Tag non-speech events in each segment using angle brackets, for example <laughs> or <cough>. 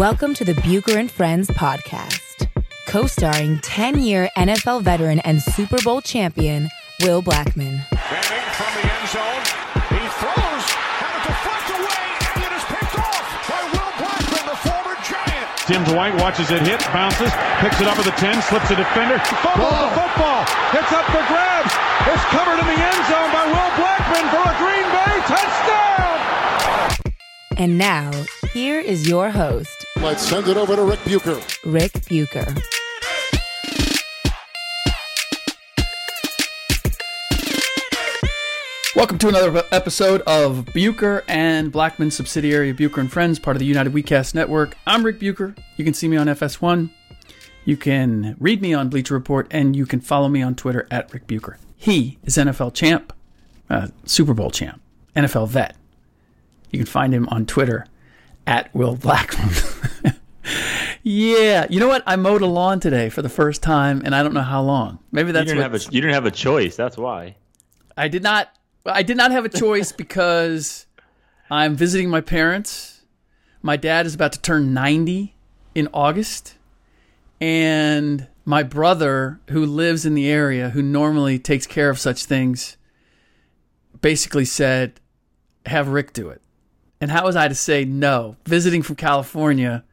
Welcome to the Bucher and Friends podcast, co starring 10 year NFL veteran and Super Bowl champion, Will Blackmon. Bending from the end zone. He throws. Had it deflect away, and it is picked off by Will Blackmon, the former Giant. Tim Dwight watches it hit, bounces, picks it up at the 10, slips a defender, fumbles the football. It's up for grabs. It's covered in the end zone by Will Blackmon for a Green Bay touchdown. And now, here is your host, Let's send it over to Ric Bucher. Ric Bucher. Welcome to another episode of Bucher and Blackmon subsidiary of Bucher and Friends, part of the United WeCast Network. I'm Ric Bucher. You can see me on FS1. You can read me on Bleacher Report, and you can follow me on Twitter at Ric Bucher. He is NFL champ, uh, Super Bowl champ, NFL vet. You can find him on Twitter at Will Blackmon. yeah, you know what? I mowed a lawn today for the first time, and I don't know how long. Maybe You that's didn't what have a you didn't have a choice. That's why. I did not. I did not have a choice because I'm visiting my parents. My dad is about to turn 90 in August, and my brother, who lives in the area, who normally takes care of such things, basically said, "Have Ric do it." And how was I to say no? Visiting from California,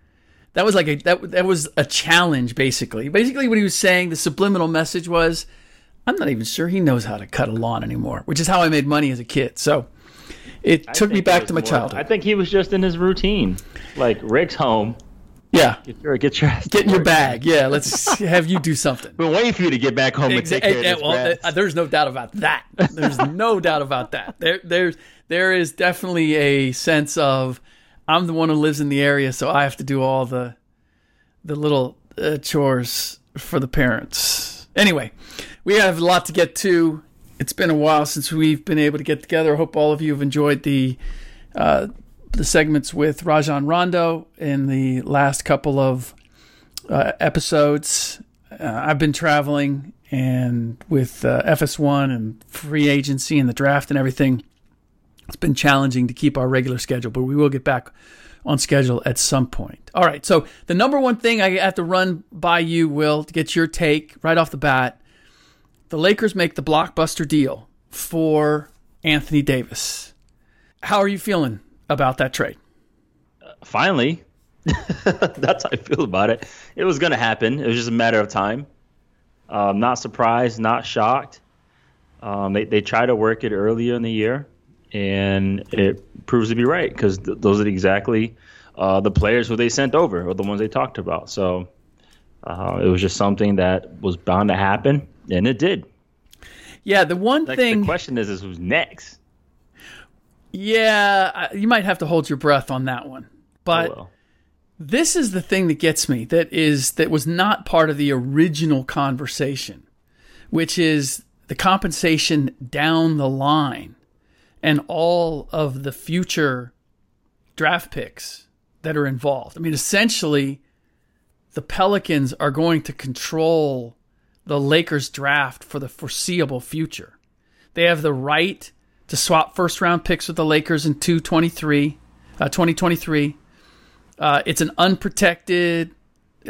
that was like a that that was a challenge. Basically, basically what he was saying, the subliminal message was, I'm not even sure he knows how to cut a lawn anymore, which is how I made money as a kid. So it I took me back to my more- childhood. I think he was just in his routine. Like Ric's home. Yeah, Get your get your ass get in your bag. Yeah, let's <laughs> have you do something. Been waiting for you to get back home and Exa- take care of this well, uh, there's no doubt about that. There's <laughs> no doubt about that. There, there's, there is definitely a sense of I'm the one who lives in the area, so I have to do all the, the little uh, chores for the parents. Anyway, we have a lot to get to. It's been a while since we've been able to get together. I hope all of you have enjoyed the uh, the segments with Rajon Rondo in the last couple of uh, episodes. Uh, I've been traveling and with uh, FS1 and free agency and the draft and everything. It's been challenging to keep our regular schedule, but we will get back on schedule at some point. All right. So the number one thing I have to run by you, Will, to get your take right off the bat. The Lakers make the blockbuster deal for Anthony Davis. How are you feeling about that trade? Finally, <laughs> that's how I feel about it. It was going to happen. It was just a matter of time. Um, not surprised, not shocked. Um, they they tried to work it earlier in the year, and it proves to be right because th- those are exactly uh, the players who they sent over or the ones they talked about. So uh, it was just something that was bound to happen, and it did. Yeah, the one Like, thing. the question is, is who's next? Yeah, you might have to hold your breath on that one. But oh, well. this is the thing that gets me that is that was not part of the original conversation, which is the compensation down the line and all of the future draft picks that are involved. I mean, essentially, the Pelicans are going to control the Lakers draft for the foreseeable future. They have the right to swap first round picks with the Lakers in 223, uh, 2023. Uh, it's an unprotected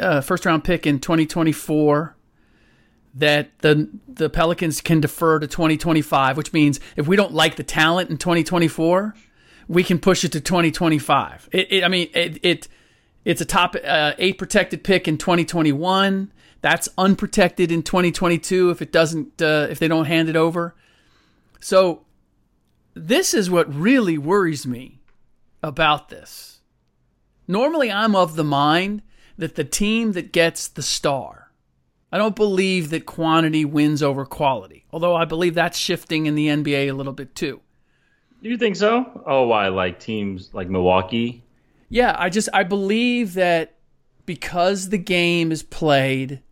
uh, first round pick in 2024 that the the Pelicans can defer to 2025, which means if we don't like the talent in 2024, we can push it to 2025. It, it I mean, it, it it's a top uh, eight protected pick in 2021. That's unprotected in 2022 if it doesn't uh, if they don't hand it over. So this is what really worries me about this. Normally, I'm of the mind that the team that gets the star. I don't believe that quantity wins over quality, although I believe that's shifting in the NBA a little bit too. Do you think so? Oh, why? Like teams like Milwaukee? Yeah, I just I believe that because the game is played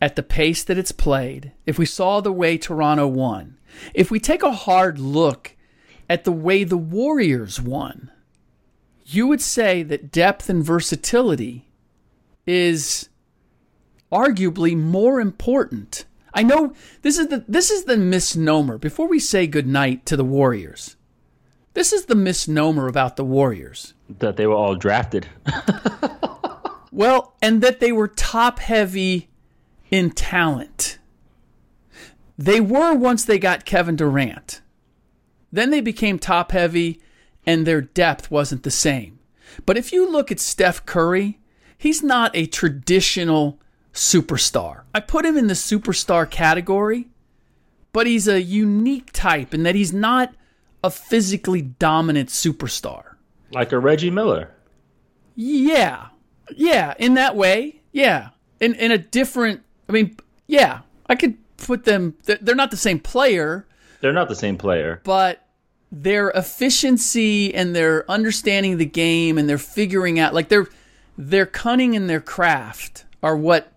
at the pace that it's played, if we saw the way Toronto won, if we take a hard look at the way the Warriors won, you would say that depth and versatility is arguably more important. I know this is the this is the misnomer. Before we say goodnight to the Warriors, this is the misnomer about the Warriors. That they were all drafted. <laughs> <laughs> Well, and that they were top heavy in talent. They were once they got Kevin Durant. Then they became top heavy and their depth wasn't the same. But if you look at Steph Curry, he's not a traditional superstar. I put him in the superstar category, but he's a unique type in that he's not a physically dominant superstar. like a Reggie Miller. Yeah. Yeah, in that way. Yeah. In in a different I mean, yeah. I could put them they're they're not the same player, They're not the same player. but their efficiency and their understanding the game and their figuring out like their their cunning and their craft are what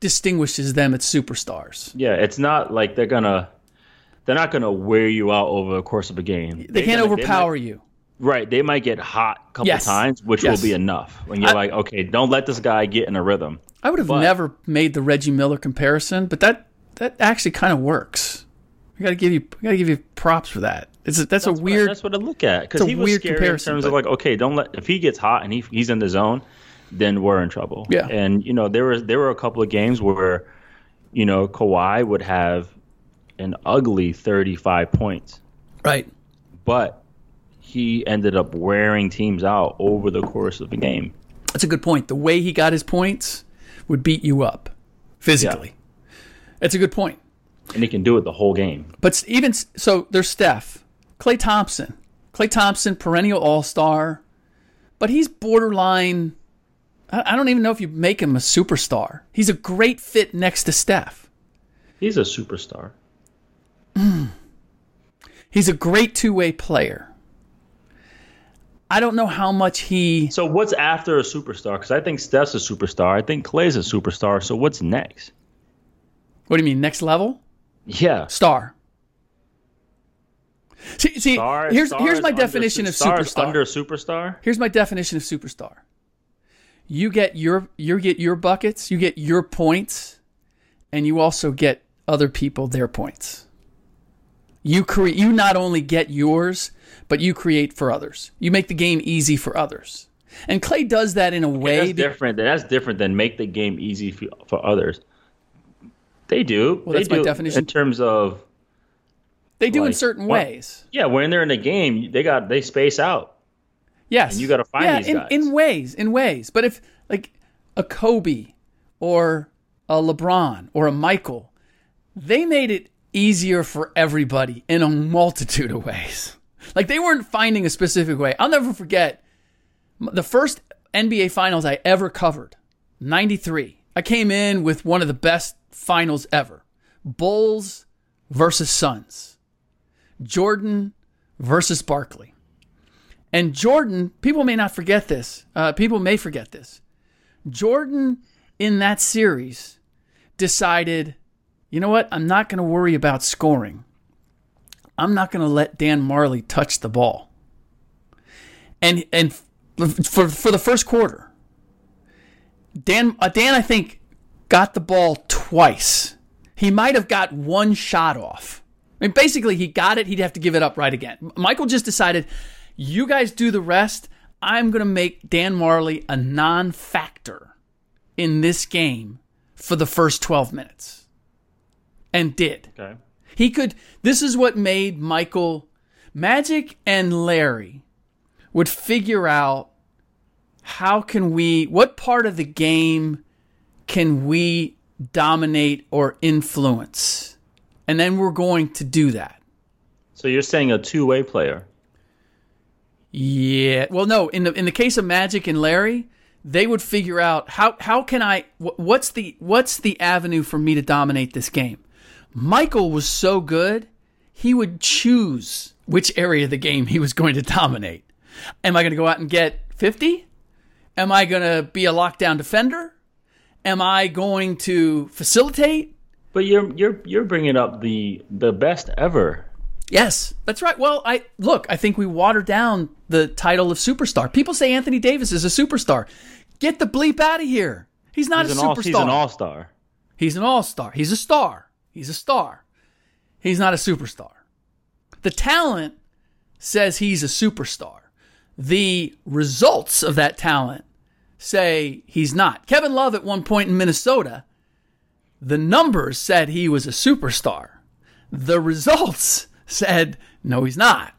distinguishes them as superstars. Yeah, it's not like they're gonna. They're not gonna wear you out over the course of a game. They can't overpower you. Right, they might get hot a couple Yes. times, which Yes. will be enough. When you're I- like, okay, don't let this guy get in a rhythm. I would have But- never made the Reggie Miller comparison, but that that actually kind of works. I got to give you I got to give you props for that. It's a, that's, a That's what- weird that's what I look at because a he was weird scary comparison, in terms of like, okay, don't let if he gets hot and he he's in the zone, then we're in trouble. Yeah. and you know there was there were a couple of games where, you know, Kawhi would have an ugly 35 points, right. but he ended up wearing teams out over the course of the game. That's a good point. The way he got his points would beat you up physically. That's a good point. And he can do it the whole game. But even so, there's Steph, Klay Thompson, Klay Thompson, perennial All Star, but he's borderline. I don't even know if you make him a superstar. He's a great fit next to Steph. He's a superstar. <clears throat> He's a great two way player. I don't know how much he. So what's after a superstar? Because I think Steph's a superstar. I think Klay's a superstar. So what's next? What do you mean, next level? Yeah. Star. See, see Star, here's star here's is my under- definition of star superstar. Under superstar. Here's my definition of superstar. You get your you get your buckets, you get your points, and you also get other people their points. You create you not only get yours, but you create for others. You make the game easy for others. And Klay does that in a way That's different. That's different than make the game easy for, for others. They do. Well, They that's my definition. In terms of they do in certain ways. yeah, when they're in a game, they got they space out. Yes. And you gotta find yeah, these in, guys. in ways, in ways. But if like a Kobe or a LeBron or a Michael, they made it easier for everybody in a multitude of ways. Like they weren't finding a specific way. I'll never forget the first NBA finals I ever covered, 93. I came in with one of the best finals ever. Bulls versus Suns. Jordan versus Barkley. And Jordan, people may not forget this. Uh, people may forget this. Jordan, in that series, decided, you know what? I'm not going to worry about scoring. I'm not going to let Dan Majerle touch the ball. And and for for the first quarter, Dan uh, Dan I think got the ball twice. He might have got one shot off. I mean, basically, he got it. He'd have to give it up right again. Michael just decided, you guys do the rest. I'm going to make Dan Majerle a non factor in this game for the first 12 minutes. And did. Okay. He could, this is what made Michael, Magic and Larry would figure out how can we what part of the game can we dominate or influence? And then we're going to do that. So you're saying a two-way player? yeah. Well no in the in the case of magic and larry they would figure out how how can i what's the what's the avenue for me to dominate this game? Michael was so good he would choose which area of the game he was going to dominate. Am i going to go out and get 50 am i going to be a lockdown defender am i going to facilitate But you're you're you're bringing up the the best ever. Yes, that's right. Well, I look, I think we watered down the title of superstar. People say Anthony Davis is a superstar. Get the bleep out of here. He's not He's a an all superstar. he's an all-star. He's an all-star. He's a star. He's a star. He's not a superstar. The talent says he's a superstar. The results of that talent say he's not. Kevin Love at one point in Minnesota, the numbers said he was a superstar. The results <laughs> said no, he's not.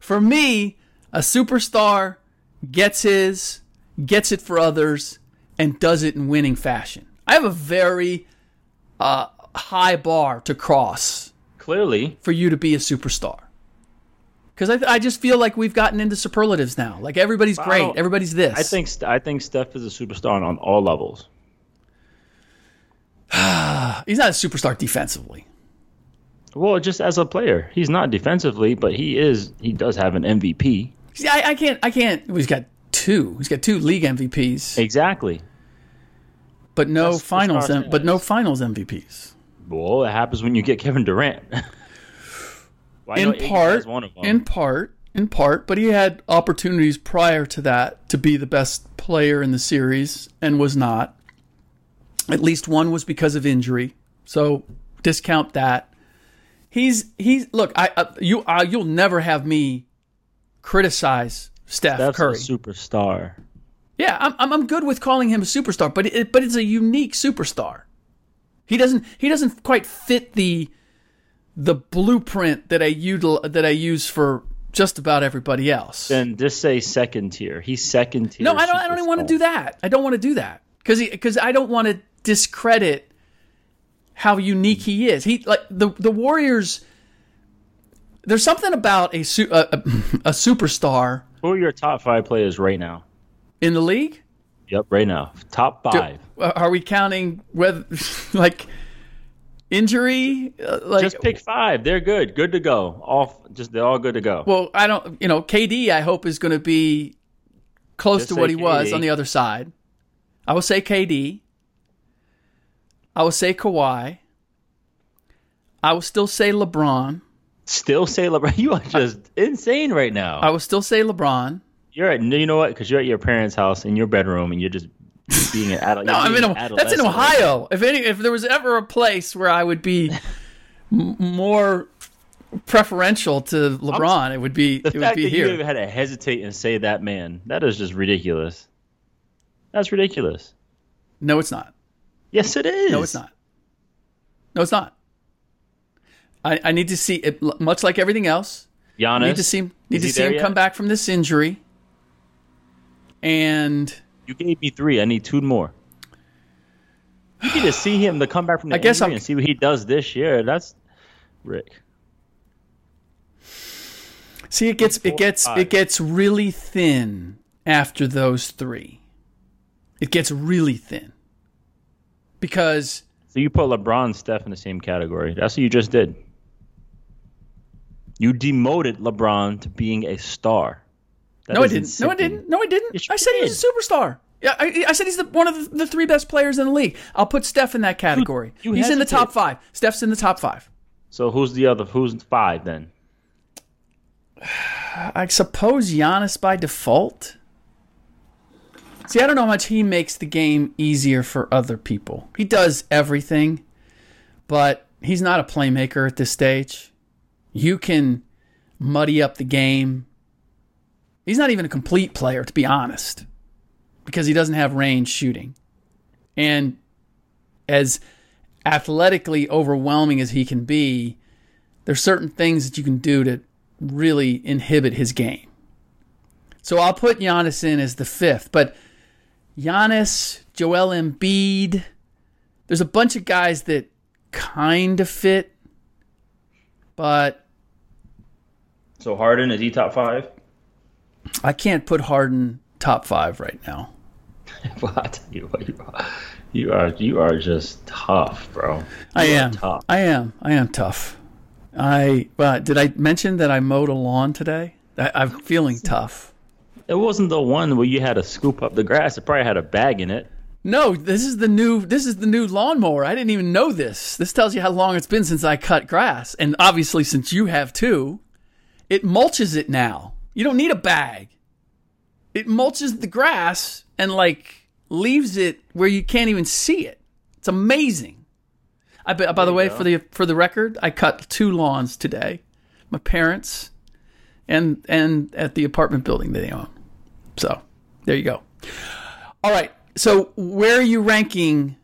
For me, a superstar gets his, gets it for others, and does it in winning fashion. I have a very uh, high bar to cross Clearly, for you to be a superstar. Because I, I just feel like we've gotten into superlatives now. Like everybody's great, everybody's this. I think I think Steph is a superstar on, on all levels. <sighs> he's not a superstar defensively. Well, just as a player, he's not defensively, but he is. He does have an MVP. See, I, I can't, I can't. well, He's got two. He's got two league MVPs, Exactly. but no That's finals, M- but no finals MVPs. Well, it happens when you get Kevin Durant. <laughs> Well, in part, one of them. in part, in part, but he had opportunities prior to that to be the best player in the series and was not. At least one was because of injury, so discount that. He's he's look, I uh, you uh, you'll never have me criticize Steph Steph's Curry. a superstar. Yeah, I'm, I'm I'm good with calling him a superstar, but it, but it's a unique superstar. He doesn't he doesn't quite fit the the blueprint that I util, that I use for just about everybody else. Then just say second tier. He's second tier. no, I don't I don't even want to do that. I don't want to do that because because I don't want to discredit how unique he is. He like the the Warriors. There's something about a su- a, a, a superstar Who are your top five players right now? in the league. Yep, right now. Top five. uh, are we counting whether <laughs> like injury? Uh, like, just pick five. They're good. Good to go. All just they're all good to go. well, I don't. You know, KD. I hope is going to be close Just to what he was on the other side. I will say KD. I will say Kawhi. I will still say LeBron. Still say LeBron. <laughs> You are just insane right now. I will still say LeBron. You're at you know what? Because you're at your parents' house in your bedroom and you're just being an adult. No, I'm in. A, that's in Ohio. If any, if there was ever a place where I would be m- more preferential to LeBron, it would be The it would fact be that here. you had to hesitate and say that man, that is just ridiculous. That's ridiculous. No, it's not. Yes, it is. No, it's not. No, it's not. I, I need to see it, much like everything else. Giannis. Need to see need to see him yet? come back from this injury. And You gave me three. I need two more. You need to see him to come back from <sighs> the I guess injury I'm- and see what he does this year. That's Ric. see, it gets it gets it gets really thin after those three. It gets really thin because So you put LeBron and Steph in the same category. That's what you just did. You demoted LeBron to being a star. That no, I didn't. No, I didn't. No, I didn't. I said he was a superstar. Yeah, I, I said he's the, one of the, the three best players in the league. I'll put Steph in that category. you he's in the top five. Steph's in the top five. So who's the other? Who's five then? I suppose Giannis by default. See, I don't know how much he makes the game easier for other people. He does everything, but he's not a playmaker at this stage. You can muddy up the game. He's not even a complete player, to be honest, because he doesn't have range shooting. And as athletically overwhelming as he can be, there's certain things that you can do to really inhibit his game. So I'll put Giannis in as the fifth, but Giannis, Joel Embiid, there's a bunch of guys that kind of fit, but So Harden is he top five? I can't put Harden top five right now. <laughs> what you you are you are you are just tough, bro. I You are am. tough. I am. I am tough. I well, did I mention that I mowed a lawn today? I, I'm feeling <laughs> tough. It wasn't the one where you had to scoop up the grass. It probably had a bag in it. No, this is the new this is the new lawnmower. I didn't even know this. This tells you how long it's been since I cut grass. And obviously since you have too, it mulches it now. You don't need a bag. It mulches the grass and like leaves it where you can't even see it. It's amazing. I by, by the way, for the for the record, I cut two lawns today. My parents and and at the apartment building that they own. So, there you go. All right. So where are you ranking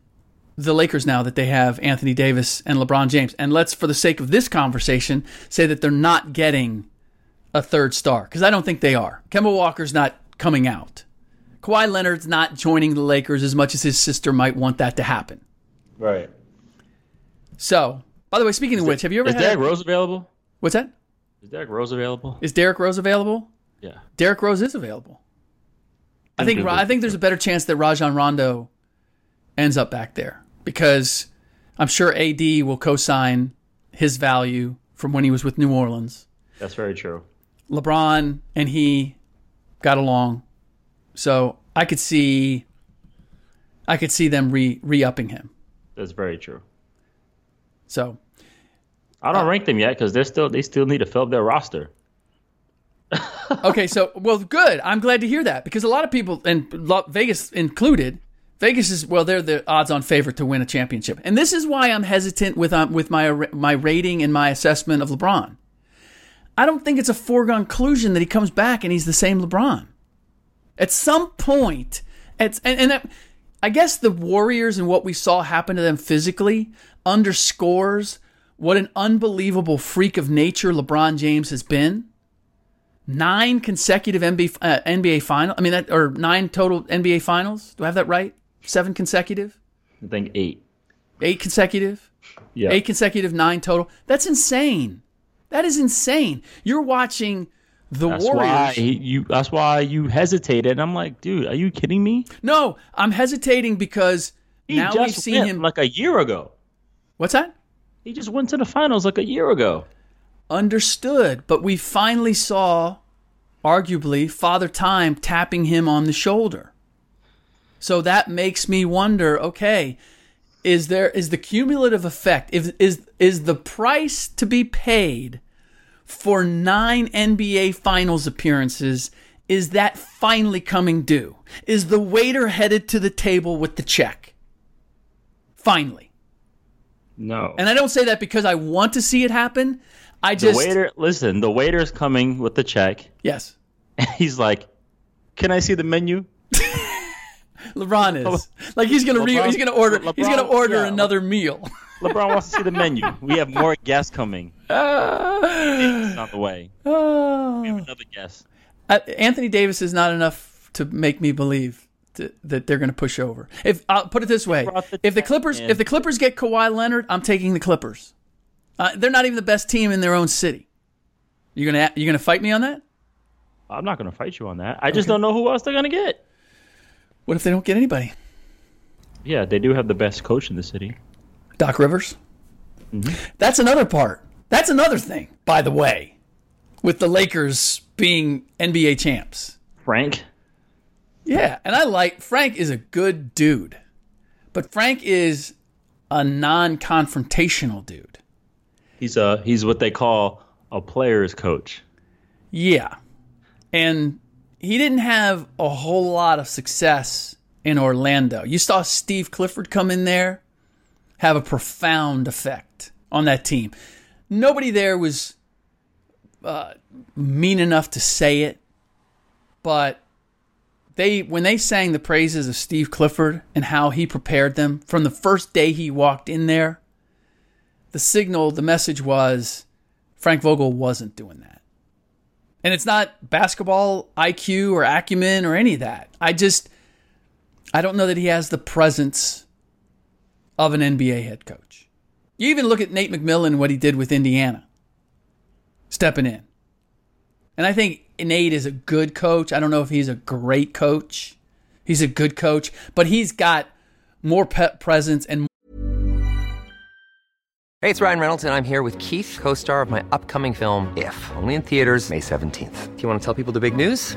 the Lakers now that they have Anthony Davis and LeBron James? And let's, for the sake of this conversation, say that they're not getting a third star because I don't think they are. Kemba Walker's not coming out. Kawhi Leonard's not joining the Lakers as much as his sister might want that to happen. Right. So, by the way, speaking of which, have you ever Is had Derrick Rose available? what's that? Is Derrick Rose available? Is Derrick Rose available? Yeah. Derrick Rose is available. I think Think I think there's a better chance that Rajon Rondo ends up back there because I'm sure AD will co-sign his value from when he was with New Orleans. That's very true. LeBron and he got along, so I could see I could see them re re-upping him. That's very true. So I don't rank them yet because they're still they still need to fill up their roster. <laughs> okay, so well, good. I'm glad to hear that because a lot of people, and Vegas included, Vegas is well, they're the odds-on favorite to win a championship, and this is why I'm hesitant with um, with my my rating and my assessment of LeBron. I don't think it's a foregone conclusion that he comes back and he's the same LeBron. At some point, it's and, and that, I guess the Warriors and what we saw happen to them physically underscores what an unbelievable freak of nature LeBron James has been nine consecutive NBA uh, NBA final. I mean, that or nine total NBA finals. Do I have that right? Seven consecutive, I think eight. eight consecutive, Yeah. eight consecutive, nine total. That's insane. That is insane. You're watching the That's Warriors. why you. That's why you hesitated. And I'm like, dude, are you kidding me? No, I'm hesitating because He now just we've seen went him. like a year ago. What's that? He just went to the finals like a year ago. Understood, but we finally saw, arguably, Father Time tapping him on the shoulder. So that makes me wonder. Okay, is there is the cumulative effect? Is is is the price to be paid for nine NBA Finals appearances? Is that finally coming due? Is the waiter headed to the table with the check? Finally. No. And I don't say that because I want to see it happen. I the just waiter, listen, the waiter's coming with the check. yes. And he's like, "Can I see the menu?" <laughs> LeBron is like he's gonna re- he's gonna order he's gonna order yeah. another meal. <laughs> LeBron wants to see the menu. We have more guests coming. It's on the way. We have another guest. Uh, Anthony Davis is not enough to make me believe to, that they're going to push over. If I'll put it this way, the if the Clippers in. if the Clippers get Kawhi Leonard, I'm taking the Clippers. Uh, they're not even the best team in their own city. You gonna you gonna fight me on that? I'm not going to fight you on that. I just don't know who else they're going to get. What if they don't get anybody? Yeah, they do have the best coach in the city. Doc Rivers. That's another part. That's another thing, by the way, with the Lakers being NBA champs. Frank. Yeah, and I like Frank is a good dude. But Frank is a non-confrontational dude. He's a he's what they call a player's coach. Yeah. And he didn't have a whole lot of success in Orlando. You saw Steve Clifford come in there, have a profound effect on that team. Nobody there was uh, mean enough to say it, but they when they sang the praises of Steve Clifford and how he prepared them from the first day he walked in there, the signal, the message was Frank Vogel wasn't doing that. And it's not basketball IQ or acumen or any of that. I just, I don't know that he has the presence of an NBA head coach. You even look at Nate McMillan, what he did with Indiana, stepping in. And I think Nate is a good coach. I don't know if he's a great coach. He's a good coach, but he's got more pep presence and Hey, it's Ryan Reynolds, and I'm here with Keith, co star of my upcoming film, If, only in theaters, May 17th. Do you want to tell people the big news?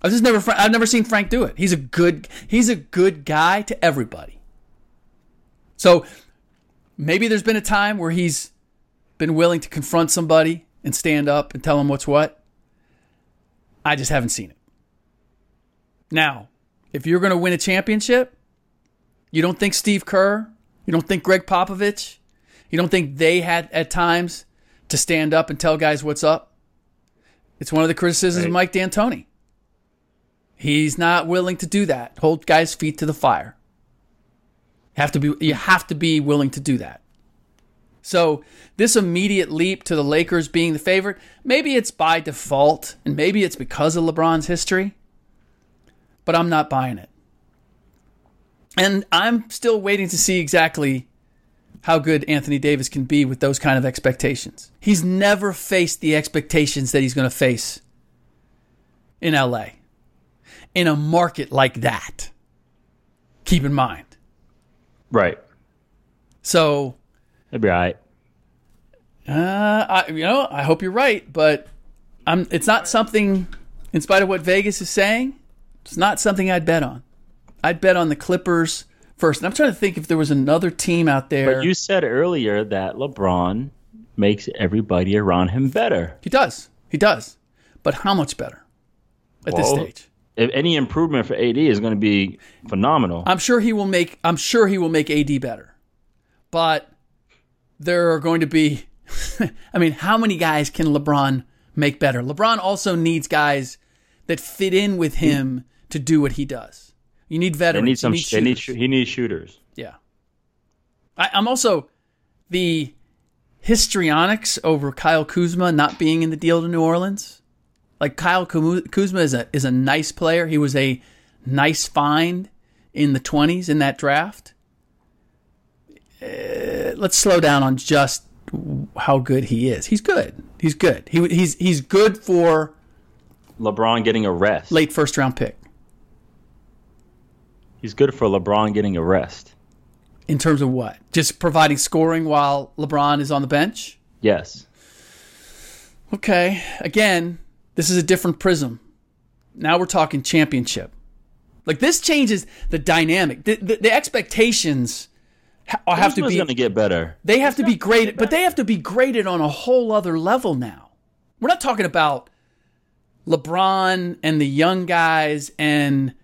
I've just never I've never seen Frank do it. He's a good he's a good guy to everybody. So maybe there's been a time where he's been willing to confront somebody and stand up and tell them what's what. I just haven't seen it. Now, if you're going to win a championship, you don't think Steve Kerr, you don't think Gregg Popovich, you don't think they had at times to stand up and tell guys what's up? It's one of the criticisms of Mike D'Antoni. He's not willing to do that. Hold guys' feet to the fire. Have to be you have to be willing to do that. So this immediate leap to the Lakers being the favorite, maybe it's by default and maybe it's because of LeBron's history, but I'm not buying it. And I'm still waiting to see exactly how good Anthony Davis can be with those kind of expectations. He's never faced the expectations that he's going to face in LA in a market like that. Keep in mind. Right. So, It'll be all right. uh, I, you know, I hope you're right, but I'm. It's not something, in spite of what Vegas is saying, it's not something I'd bet on. I'd bet on the Clippers first. And I'm trying to think if there was another team out there. But you said earlier that LeBron makes everybody around him better. he does, he does, but how much better at this stage? If any improvement for AD is going to be phenomenal. I'm sure he will make I'm sure he will make AD better. But there are going to be <laughs> I mean, how many guys can LeBron make better? LeBron also needs guys that fit in with him to do what he does. You need they veterans. need some. you they need. He needs shooters. Yeah. I, I'm also the histrionics over Kyle Kuzma not being in the deal to New Orleans. Like Kyle Kuzma is a is a nice player. He was a nice find in the 20s in that draft. Uh, let's slow down on just how good he is. He's good. He's good. He he's he's good for LeBron getting a rest. late first round pick He's good for LeBron getting a rest. in terms of what? Just providing scoring while LeBron is on the bench? Yes. Okay. Again, this is a different prism. Now we're talking championship. Like this changes the dynamic. The, the, the expectations ha- have to be going to get better. they have to be graded, but they have to be graded on a whole other level now. We're not talking about LeBron and the young guys and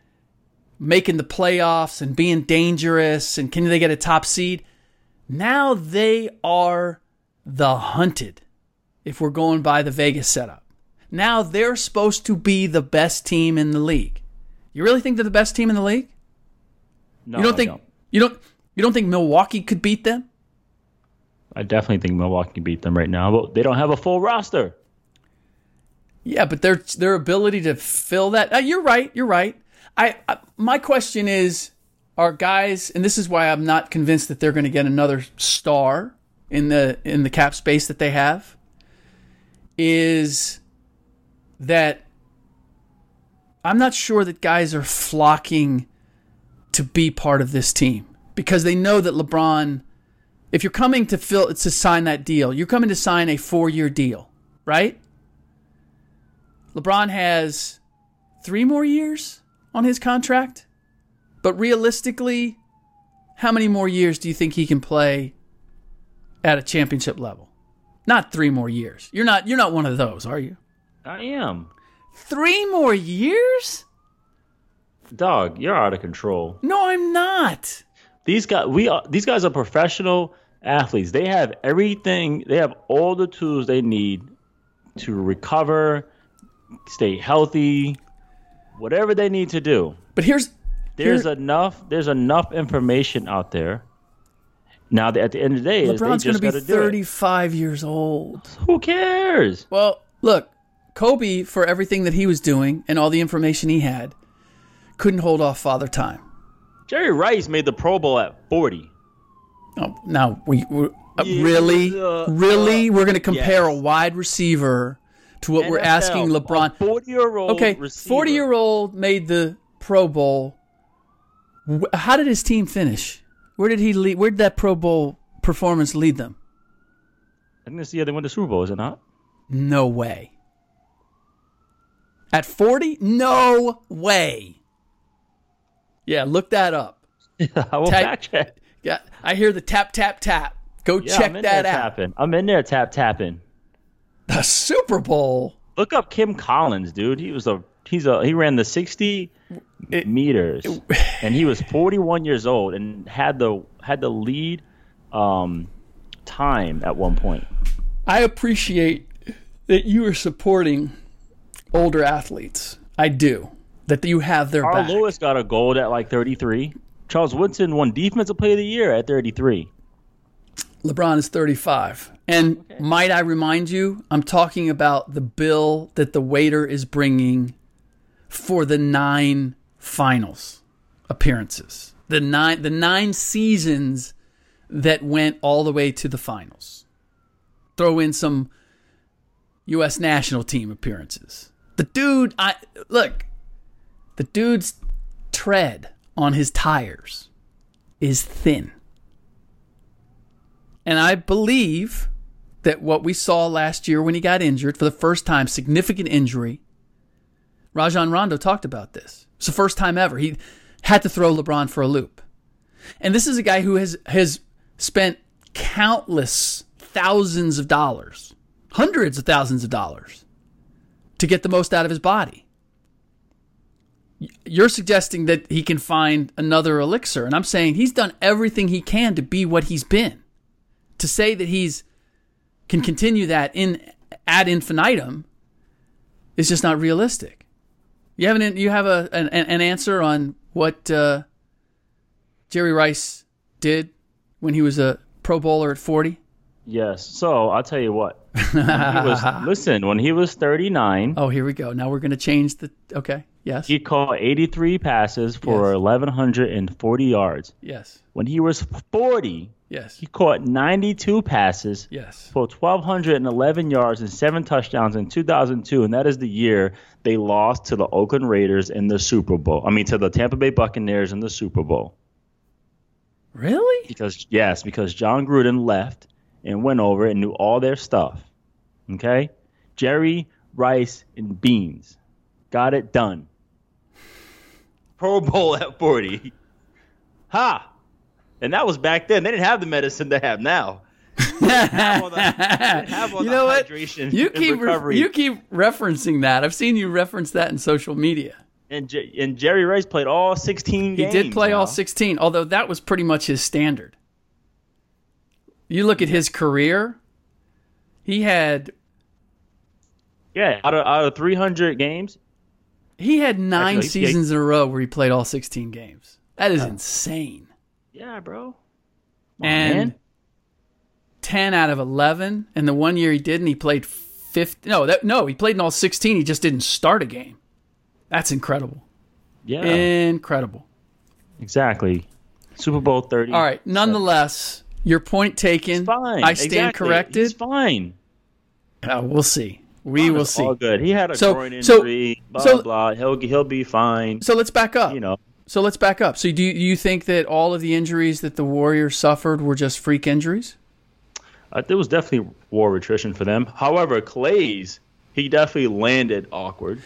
making the playoffs and being dangerous and can they get a top seed. Now they are the hunted if we're going by the Vegas setup. Now they're supposed to be the best team in the league. You really think they're the best team in the league? No, you don't I think you don't you don't think Milwaukee could beat them? I definitely think Milwaukee can beat them right now, but they don't have a full roster. Yeah, but their their ability to fill that. Uh, you're right. You're right. I, I my question is, are guys, and this is why I'm not convinced that they're going to get another star in the in the cap space that they have. Is that I'm not sure that guys are flocking to be part of this team because they know that LeBron. If you're coming to fill to sign that deal, you're coming to sign a four year deal, right? LeBron has three more years on his contract. But realistically, how many more years do you think he can play at a championship level? Not three more years. You're not you're not one of those, are you? I am. Three more years? Dog, you're out of control. No, I'm not. These guys, we are, these guys are professional athletes. They have everything. They have all the tools they need to recover, stay healthy, whatever they need to do. But here's There's here- enough. There's enough information out there. Now, at the end of the day, LeBron's going to be got to do it. 35 years old. Who cares? Well, look, Kobe, for everything that he was doing and all the information he had, couldn't hold off Father Time. Jerry Rice made the Pro Bowl at 40. Oh, now we, we uh, Yeah, really, uh, really, we're going to compare yes. a wide receiver to what we're asking LeBron. 40 year old. Okay, forty year old made the Pro Bowl. How did his team finish? Where did he lead? Where did that Pro Bowl performance lead them? I think this year they won the Super Bowl, is it not? No way. At forty? No way. Yeah, look that up. <laughs> I will fact check. Yeah, I hear the tap tap tap. Go Yeah, check that out. tapping. I'm in there tap tapping. The Super Bowl. Look up Kim Collins, dude. He was a he's a he ran the 60 meters, and he was 41 years old and had the had the lead um, time at one point. I appreciate that you are supporting older athletes. I do. That you have their Carl back. Lewis got a gold at like 33. Charles Woodson won Defensive Player of the Year at 33. LeBron is 35. And might I remind you, I'm talking about the bill that the waiter is bringing for the nine finals appearances. The nine the nine seasons that went all the way to the finals. Throw in some US national team appearances. The dude I look, the dude's tread on his tires is thin. And I believe that what we saw last year when he got injured for the first time, significant injury, Rajon Rondo talked about this. It's the first time ever. He had to throw LeBron for a loop. And this is a guy who has has spent countless thousands of dollars, hundreds of thousands of dollars to get the most out of his body. You're suggesting that he can find another elixir, and I'm saying he's done everything he can to be what he's been to say that he's can continue that in ad infinitum is just not realistic. You have an you have a an, an answer on what uh, Jerry Rice did when he was a Pro Bowler at forty. Yes. So I'll tell you what. When he was, <laughs> listen, when he was 39, Oh, here we go. Now we're going to change the. Okay. Yes. he caught 83 passes for Yes. 1,140 yards. yes. When he was 40, Yes. he caught 92 passes Yes. for 1,211 yards and seven touchdowns in 2002, and that is the year they lost to the Oakland Raiders in the Super Bowl. I mean, to the Tampa Bay Buccaneers in the Super Bowl. Really? Because yes, because Jon Gruden left and went over and knew all their stuff. Okay, Jerry Rice and Beans got it done. Pro Bowl at 40. Ha! And that was back then. They didn't have the medicine they have now. They all the- they didn't have all <laughs> You know what? You keep re- you keep referencing that. I've seen you reference that in social media. and, J- and Jerry Rice played all 16 He games. did play all 16, although that was pretty much his standard. You look at his career, he had Yeah, out of, out of 300 games, he had 9 Actually, seasons in a row where he played all 16 games. That is insane. yeah, bro. and man. 10 out of 11 and the one year he didn't he played 50 no that no he played in all 16 he just didn't start a game that's incredible Yeah, incredible exactly. Super Bowl 30. all right nonetheless your point taken fine. i stand Exactly. corrected He's fine. Uh, we'll see we will see All good. He had a So- groin so- injury. blah so- blah. He'll he'll be fine. so let's back up you know, so let's back up so do you, do you think that all of the injuries that the warriors suffered were just freak injuries uh, there was definitely war attrition for them. However, Klay's he definitely landed awkward.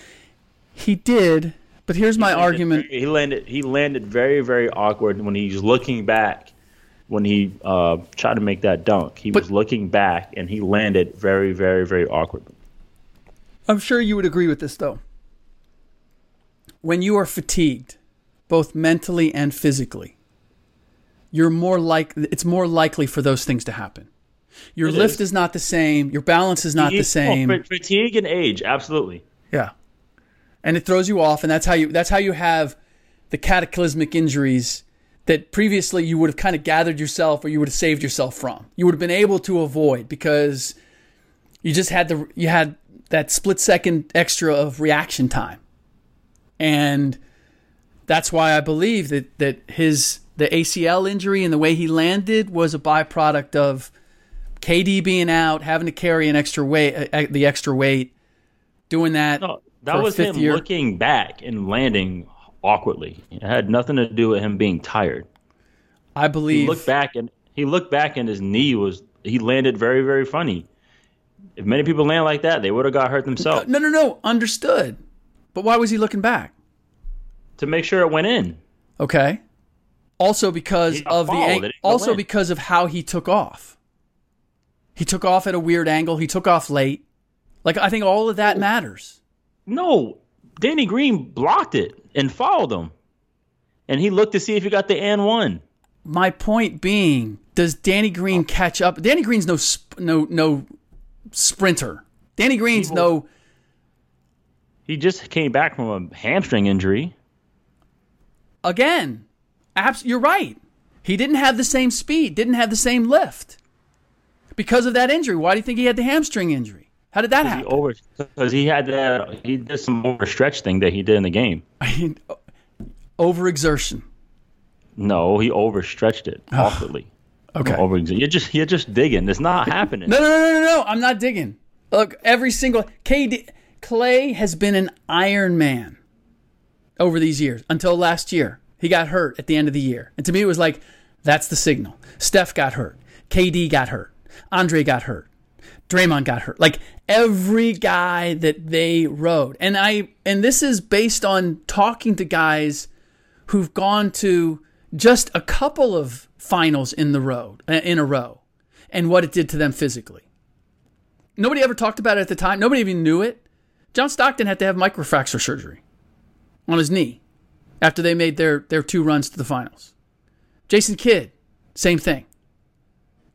he did but here's my Landed argument he landed. He landed very very awkward when he's looking back. When he uh, tried to make that dunk, he But- was looking back and he landed very very very awkward. i'm sure you would agree with this though when you are fatigued, both mentally and physically, you're more like it's more likely for those things to happen. Your It lift is. is. not the same. Your balance is not the Oh, same. fa- fatigue and age, absolutely. Yeah. And it throws you off and that's how you that's how you have the cataclysmic injuries that previously you would have kind of gathered yourself or you would have saved yourself from. You would have been able to avoid because you just had the you had that split second extra of reaction time. And that's why I believe that that his the ACL injury and the way he landed was a byproduct of KD being out, having to carry an extra weight, uh, the extra weight, doing that. No, that was him year. looking back and landing awkwardly. It had nothing to do with him being tired. I believe. He looked back and he looked back and his knee was he landed very very funny. If many people land like that, they would have got hurt themselves. No, no, no. Understood. But why was he looking back? To make sure it went in. Okay. Also because of the ang- It didn't go also in. because of how he took off. He took off at a weird angle. He took off late. Like I think all of that matters. No, Danny Green blocked it and fouled him. And he looked to see if he got the and one. My point being, does Danny Green oh. catch up? Danny Green's no sp- no no sprinter. Danny Green's no He just came back from a hamstring injury. again. Abs- you're right. He didn't have the same speed, didn't have the same lift because of that injury. Why do you think he had the hamstring injury? How did that He happen? over because he had that he did some overstretch thing that he did in the game. <laughs> I mean, overexertion. No, he overstretched it awkwardly. Okay. Over, you're just you're just digging. It's not happening. No, no, no, no, no. I'm not digging. Look, every single KD Klay has been an Iron Man over these years until last year. He got hurt at the end of the year, and to me, it was like that's the signal. Steph got hurt. KD got hurt. Andre got hurt. Draymond got hurt. Like every guy that they rode, and I and this is based on talking to guys who've gone to just a couple of finals in the road uh, in a row and what it did to them physically. Nobody ever talked about it at the time. Nobody even knew it. John Stockton had to have microfracture surgery on his knee after they made their, their two runs to the finals. Jason Kidd, same thing.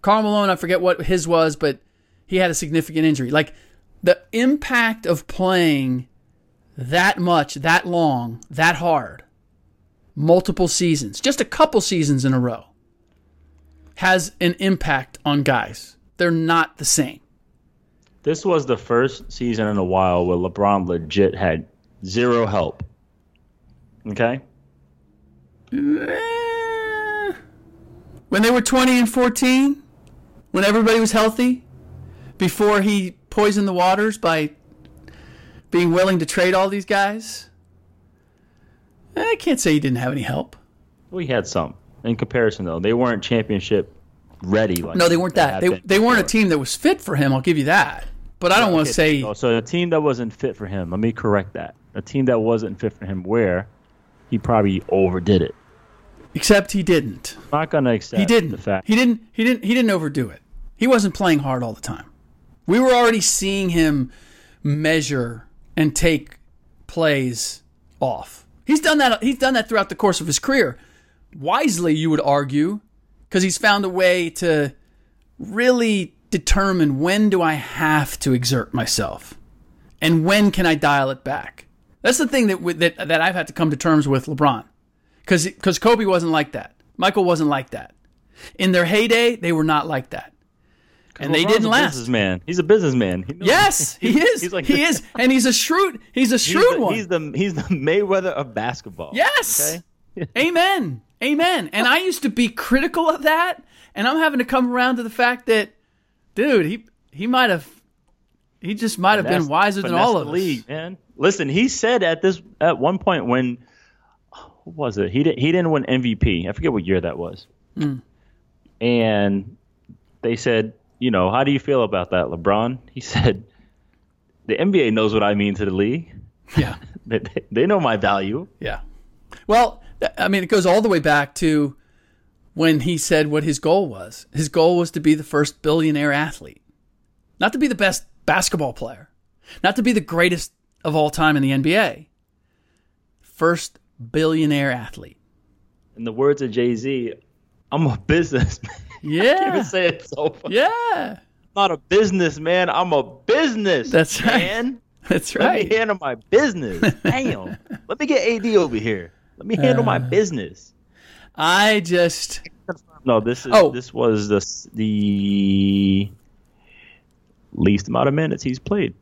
Karl Malone, I forget what his was, but he had a significant injury. Like the impact of playing that much, that long, that hard, multiple seasons, just a couple seasons in a row, has an impact on guys. They're not the same. This was the first season in a while where LeBron legit had zero help. Okay? Eh, When they were 20 and 14, when everybody was healthy, before he poisoned the waters by being willing to trade all these guys, I can't say he didn't have any help. We had some. In comparison though, they weren't championship ready like No, they weren't that. They, they weren't a team that was fit for him, I'll give you that. But I don't want to say, so- so a team that wasn't fit for him. Let me correct that. A team that wasn't fit for him where he probably overdid it. except he didn't. I'm not gonna accept He didn't. the fact He didn't. He didn't. He didn't overdo it. He wasn't playing hard all the time. We were already seeing him measure and take plays off. He's done that. He's done that throughout the course of his career. Wisely, you would argue, because he's found a way to really determine when do I have to exert myself, and when can I dial it back. That's the thing that that that I've had to come to terms with LeBron because because Kobe wasn't like that. Michael wasn't like that. In their heyday, they were not like that, and they didn't last. Businessman. He's a businessman. He Yes, <laughs> he is. He's like he the- is, and he's a shrewd. He's a <laughs> He's shrewd the, one. he's the he's the Mayweather of basketball. Yes. Okay? <laughs> Amen. Amen. And I used to be critical of that, and I'm having to come around to the fact that, dude, he he might have, he just might have been wiser than all of us. league, man. Listen, he said at this at one point when what was it? He didn't he didn't win MVP. I forget what year that was. Hmm. And they said, you know, how do you feel about that, LeBron? He said, the NBA knows what I mean to the league. <laughs> Yeah. <laughs> They, they- know my value. Yeah. Well, I mean, it goes all the way back to when he said what his goal was. His goal was to be the first billionaire athlete, not to be the best basketball player, not to be the greatest of all time in the NBA. first billionaire athlete. In the words of Jay Z, I'm a businessman. <laughs> Yeah. <laughs> I can't even say it so far. Yeah. I'm not a businessman. I'm a business. That's right. man. <laughs> That's Let me handle my business. <laughs> Damn. Let me get AD over here. Let me handle Uh. my business. I just No, this is Oh. this was the the least amount of minutes he's played.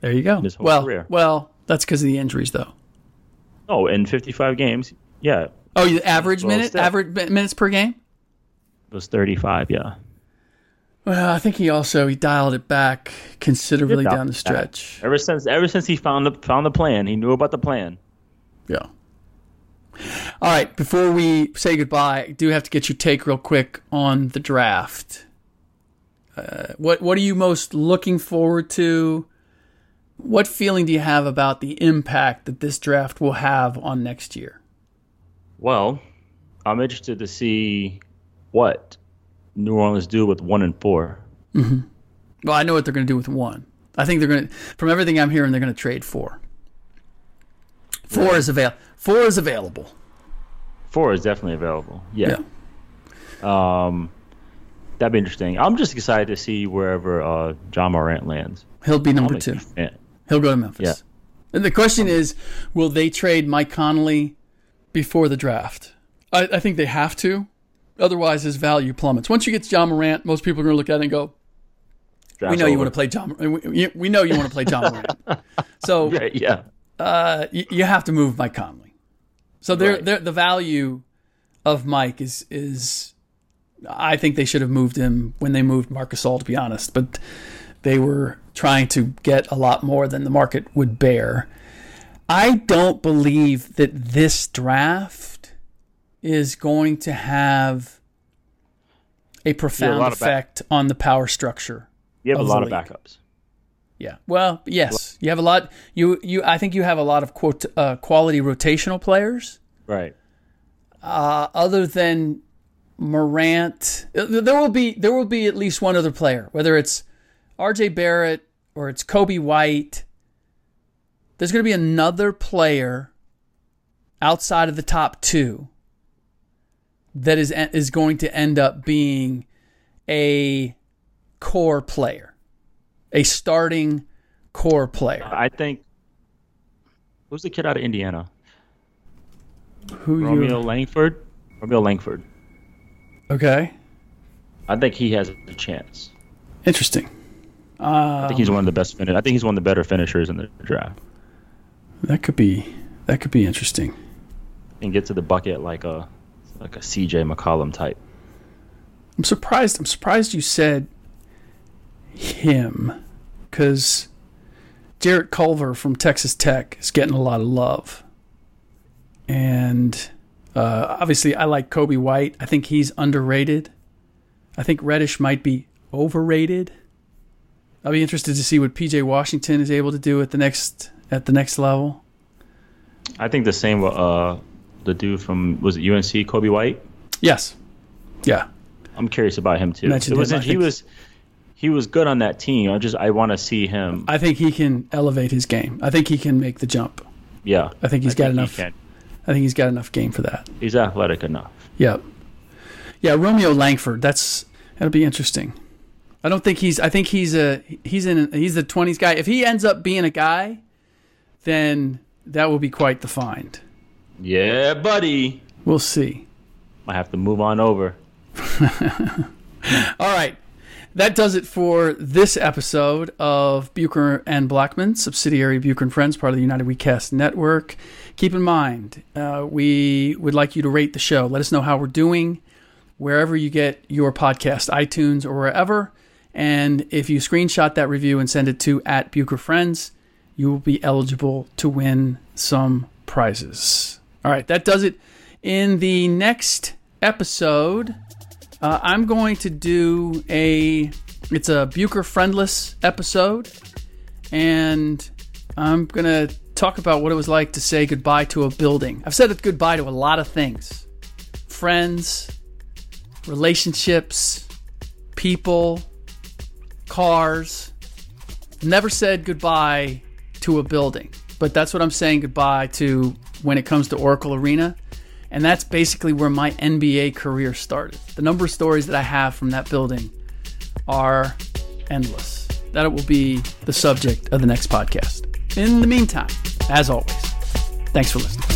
there you go. His whole well, career. well, that's because of the injuries, though. Oh, in 55 games, yeah, Oh, you average Well, minute, average minutes per game. Was 35. Yeah, Well, I think he also he dialed it back considerably down the stretch. ever since ever since he found the found the plan, he knew about the plan. Yeah. All right. Before we say goodbye, I do have to get your take real quick on the draft. Uh, what What are you most looking forward to? What feeling do you have about the impact that this draft will have on next year? Well, I'm interested to see what New Orleans do with one and four. Well, I know what they're going to do with one. I think they're going to, from everything I'm hearing, they're going to trade four. Four is avail. Four is available. Four is definitely available. Yeah. Yeah. Um, that'd be interesting. I'm just excited to see wherever uh, Ja Morant lands. He'll be number two. fan. He'll go to Memphis. Yeah. And the question is, will they trade Mike Conley before the draft? I, I think they have to. Otherwise, his value plummets. Once you get to Ja Morant, most people are going to look at it and go, "We know you want to play Ja. We, we know you want to play Ja Morant. <laughs> So <laughs> Right, yeah. uh, you, you have to move Mike Conley. So they're, Right. they're, the value of Mike is is I think they should have moved him when they moved Marc Gasol to be honest, but they were trying to get a lot more than the market would bear. I don't believe that this draft is going to have a profound lot of back- effect on the power structure. You have a lot of backups. Yeah. Well, yes, you have a lot. You you. I think you have a lot of quote uh, quality rotational players. Right. Uh, other than Morant, uh, there will be there will be at least one other player, whether it's R.J. Barrett or it's Coby White. There's going to be another player outside of the top two that is is going to end up being a core player, a starting core player. I think. Who's the kid out of Indiana? Who Romeo you? Langford. Romeo Langford. Okay, I think he has a chance. interesting. I think he's one of the best. Fin- I think he's one of the better finishers in the draft. That could be that could be interesting. And get to the bucket like a like a CJ McCollum type. I'm surprised. I'm surprised you said him, because Jarrett Culver from Texas Tech is getting a lot of love, and uh, obviously I like Coby White. I think he's underrated. I think Reddish might be overrated. I'll be interested to see what PJ Washington is able to do at the next at the next level. I think the same uh, the dude from was it UNC Coby White. Yes, yeah, I'm curious about him too. Mentioned It was him, he was he was good on that team. I just I want to see him. I think he can elevate his game. I think he can make the jump. yeah, I think he's got he enough. can. I think he's got enough game for that. He's athletic enough. Yep. Yeah, Romeo Langford. That's that'll be interesting. I don't think he's. I think he's a he's in he's the twenties guy. If he ends up being a guy, then that will be quite the find. Yeah, buddy. We'll see. I have to move on over. <laughs> All right. That does it for this episode of Bucher and Blackmon, subsidiary Bucher and Friends, part of the United WeCast Network. Keep in mind, uh, we would like you to rate the show. Let us know how we're doing wherever you get your podcast, iTunes or wherever. And if you screenshot that review and send it to at Bucher Friends, you will be eligible to win some prizes. All right, that does it. In the next episode, uh, I'm going to do a it's a Bucher friendless episode, and I'm gonna talk about what it was like to say goodbye to a building. I've said goodbye to a lot of things, friends, relationships, people, cars. Never said goodbye to a building, but that's what I'm saying goodbye to when it comes to Oracle Arena. And that's basically where my NBA career started. The number of stories that I have from that building are endless. That it will be the subject of the next podcast. In the meantime, as always, thanks for listening.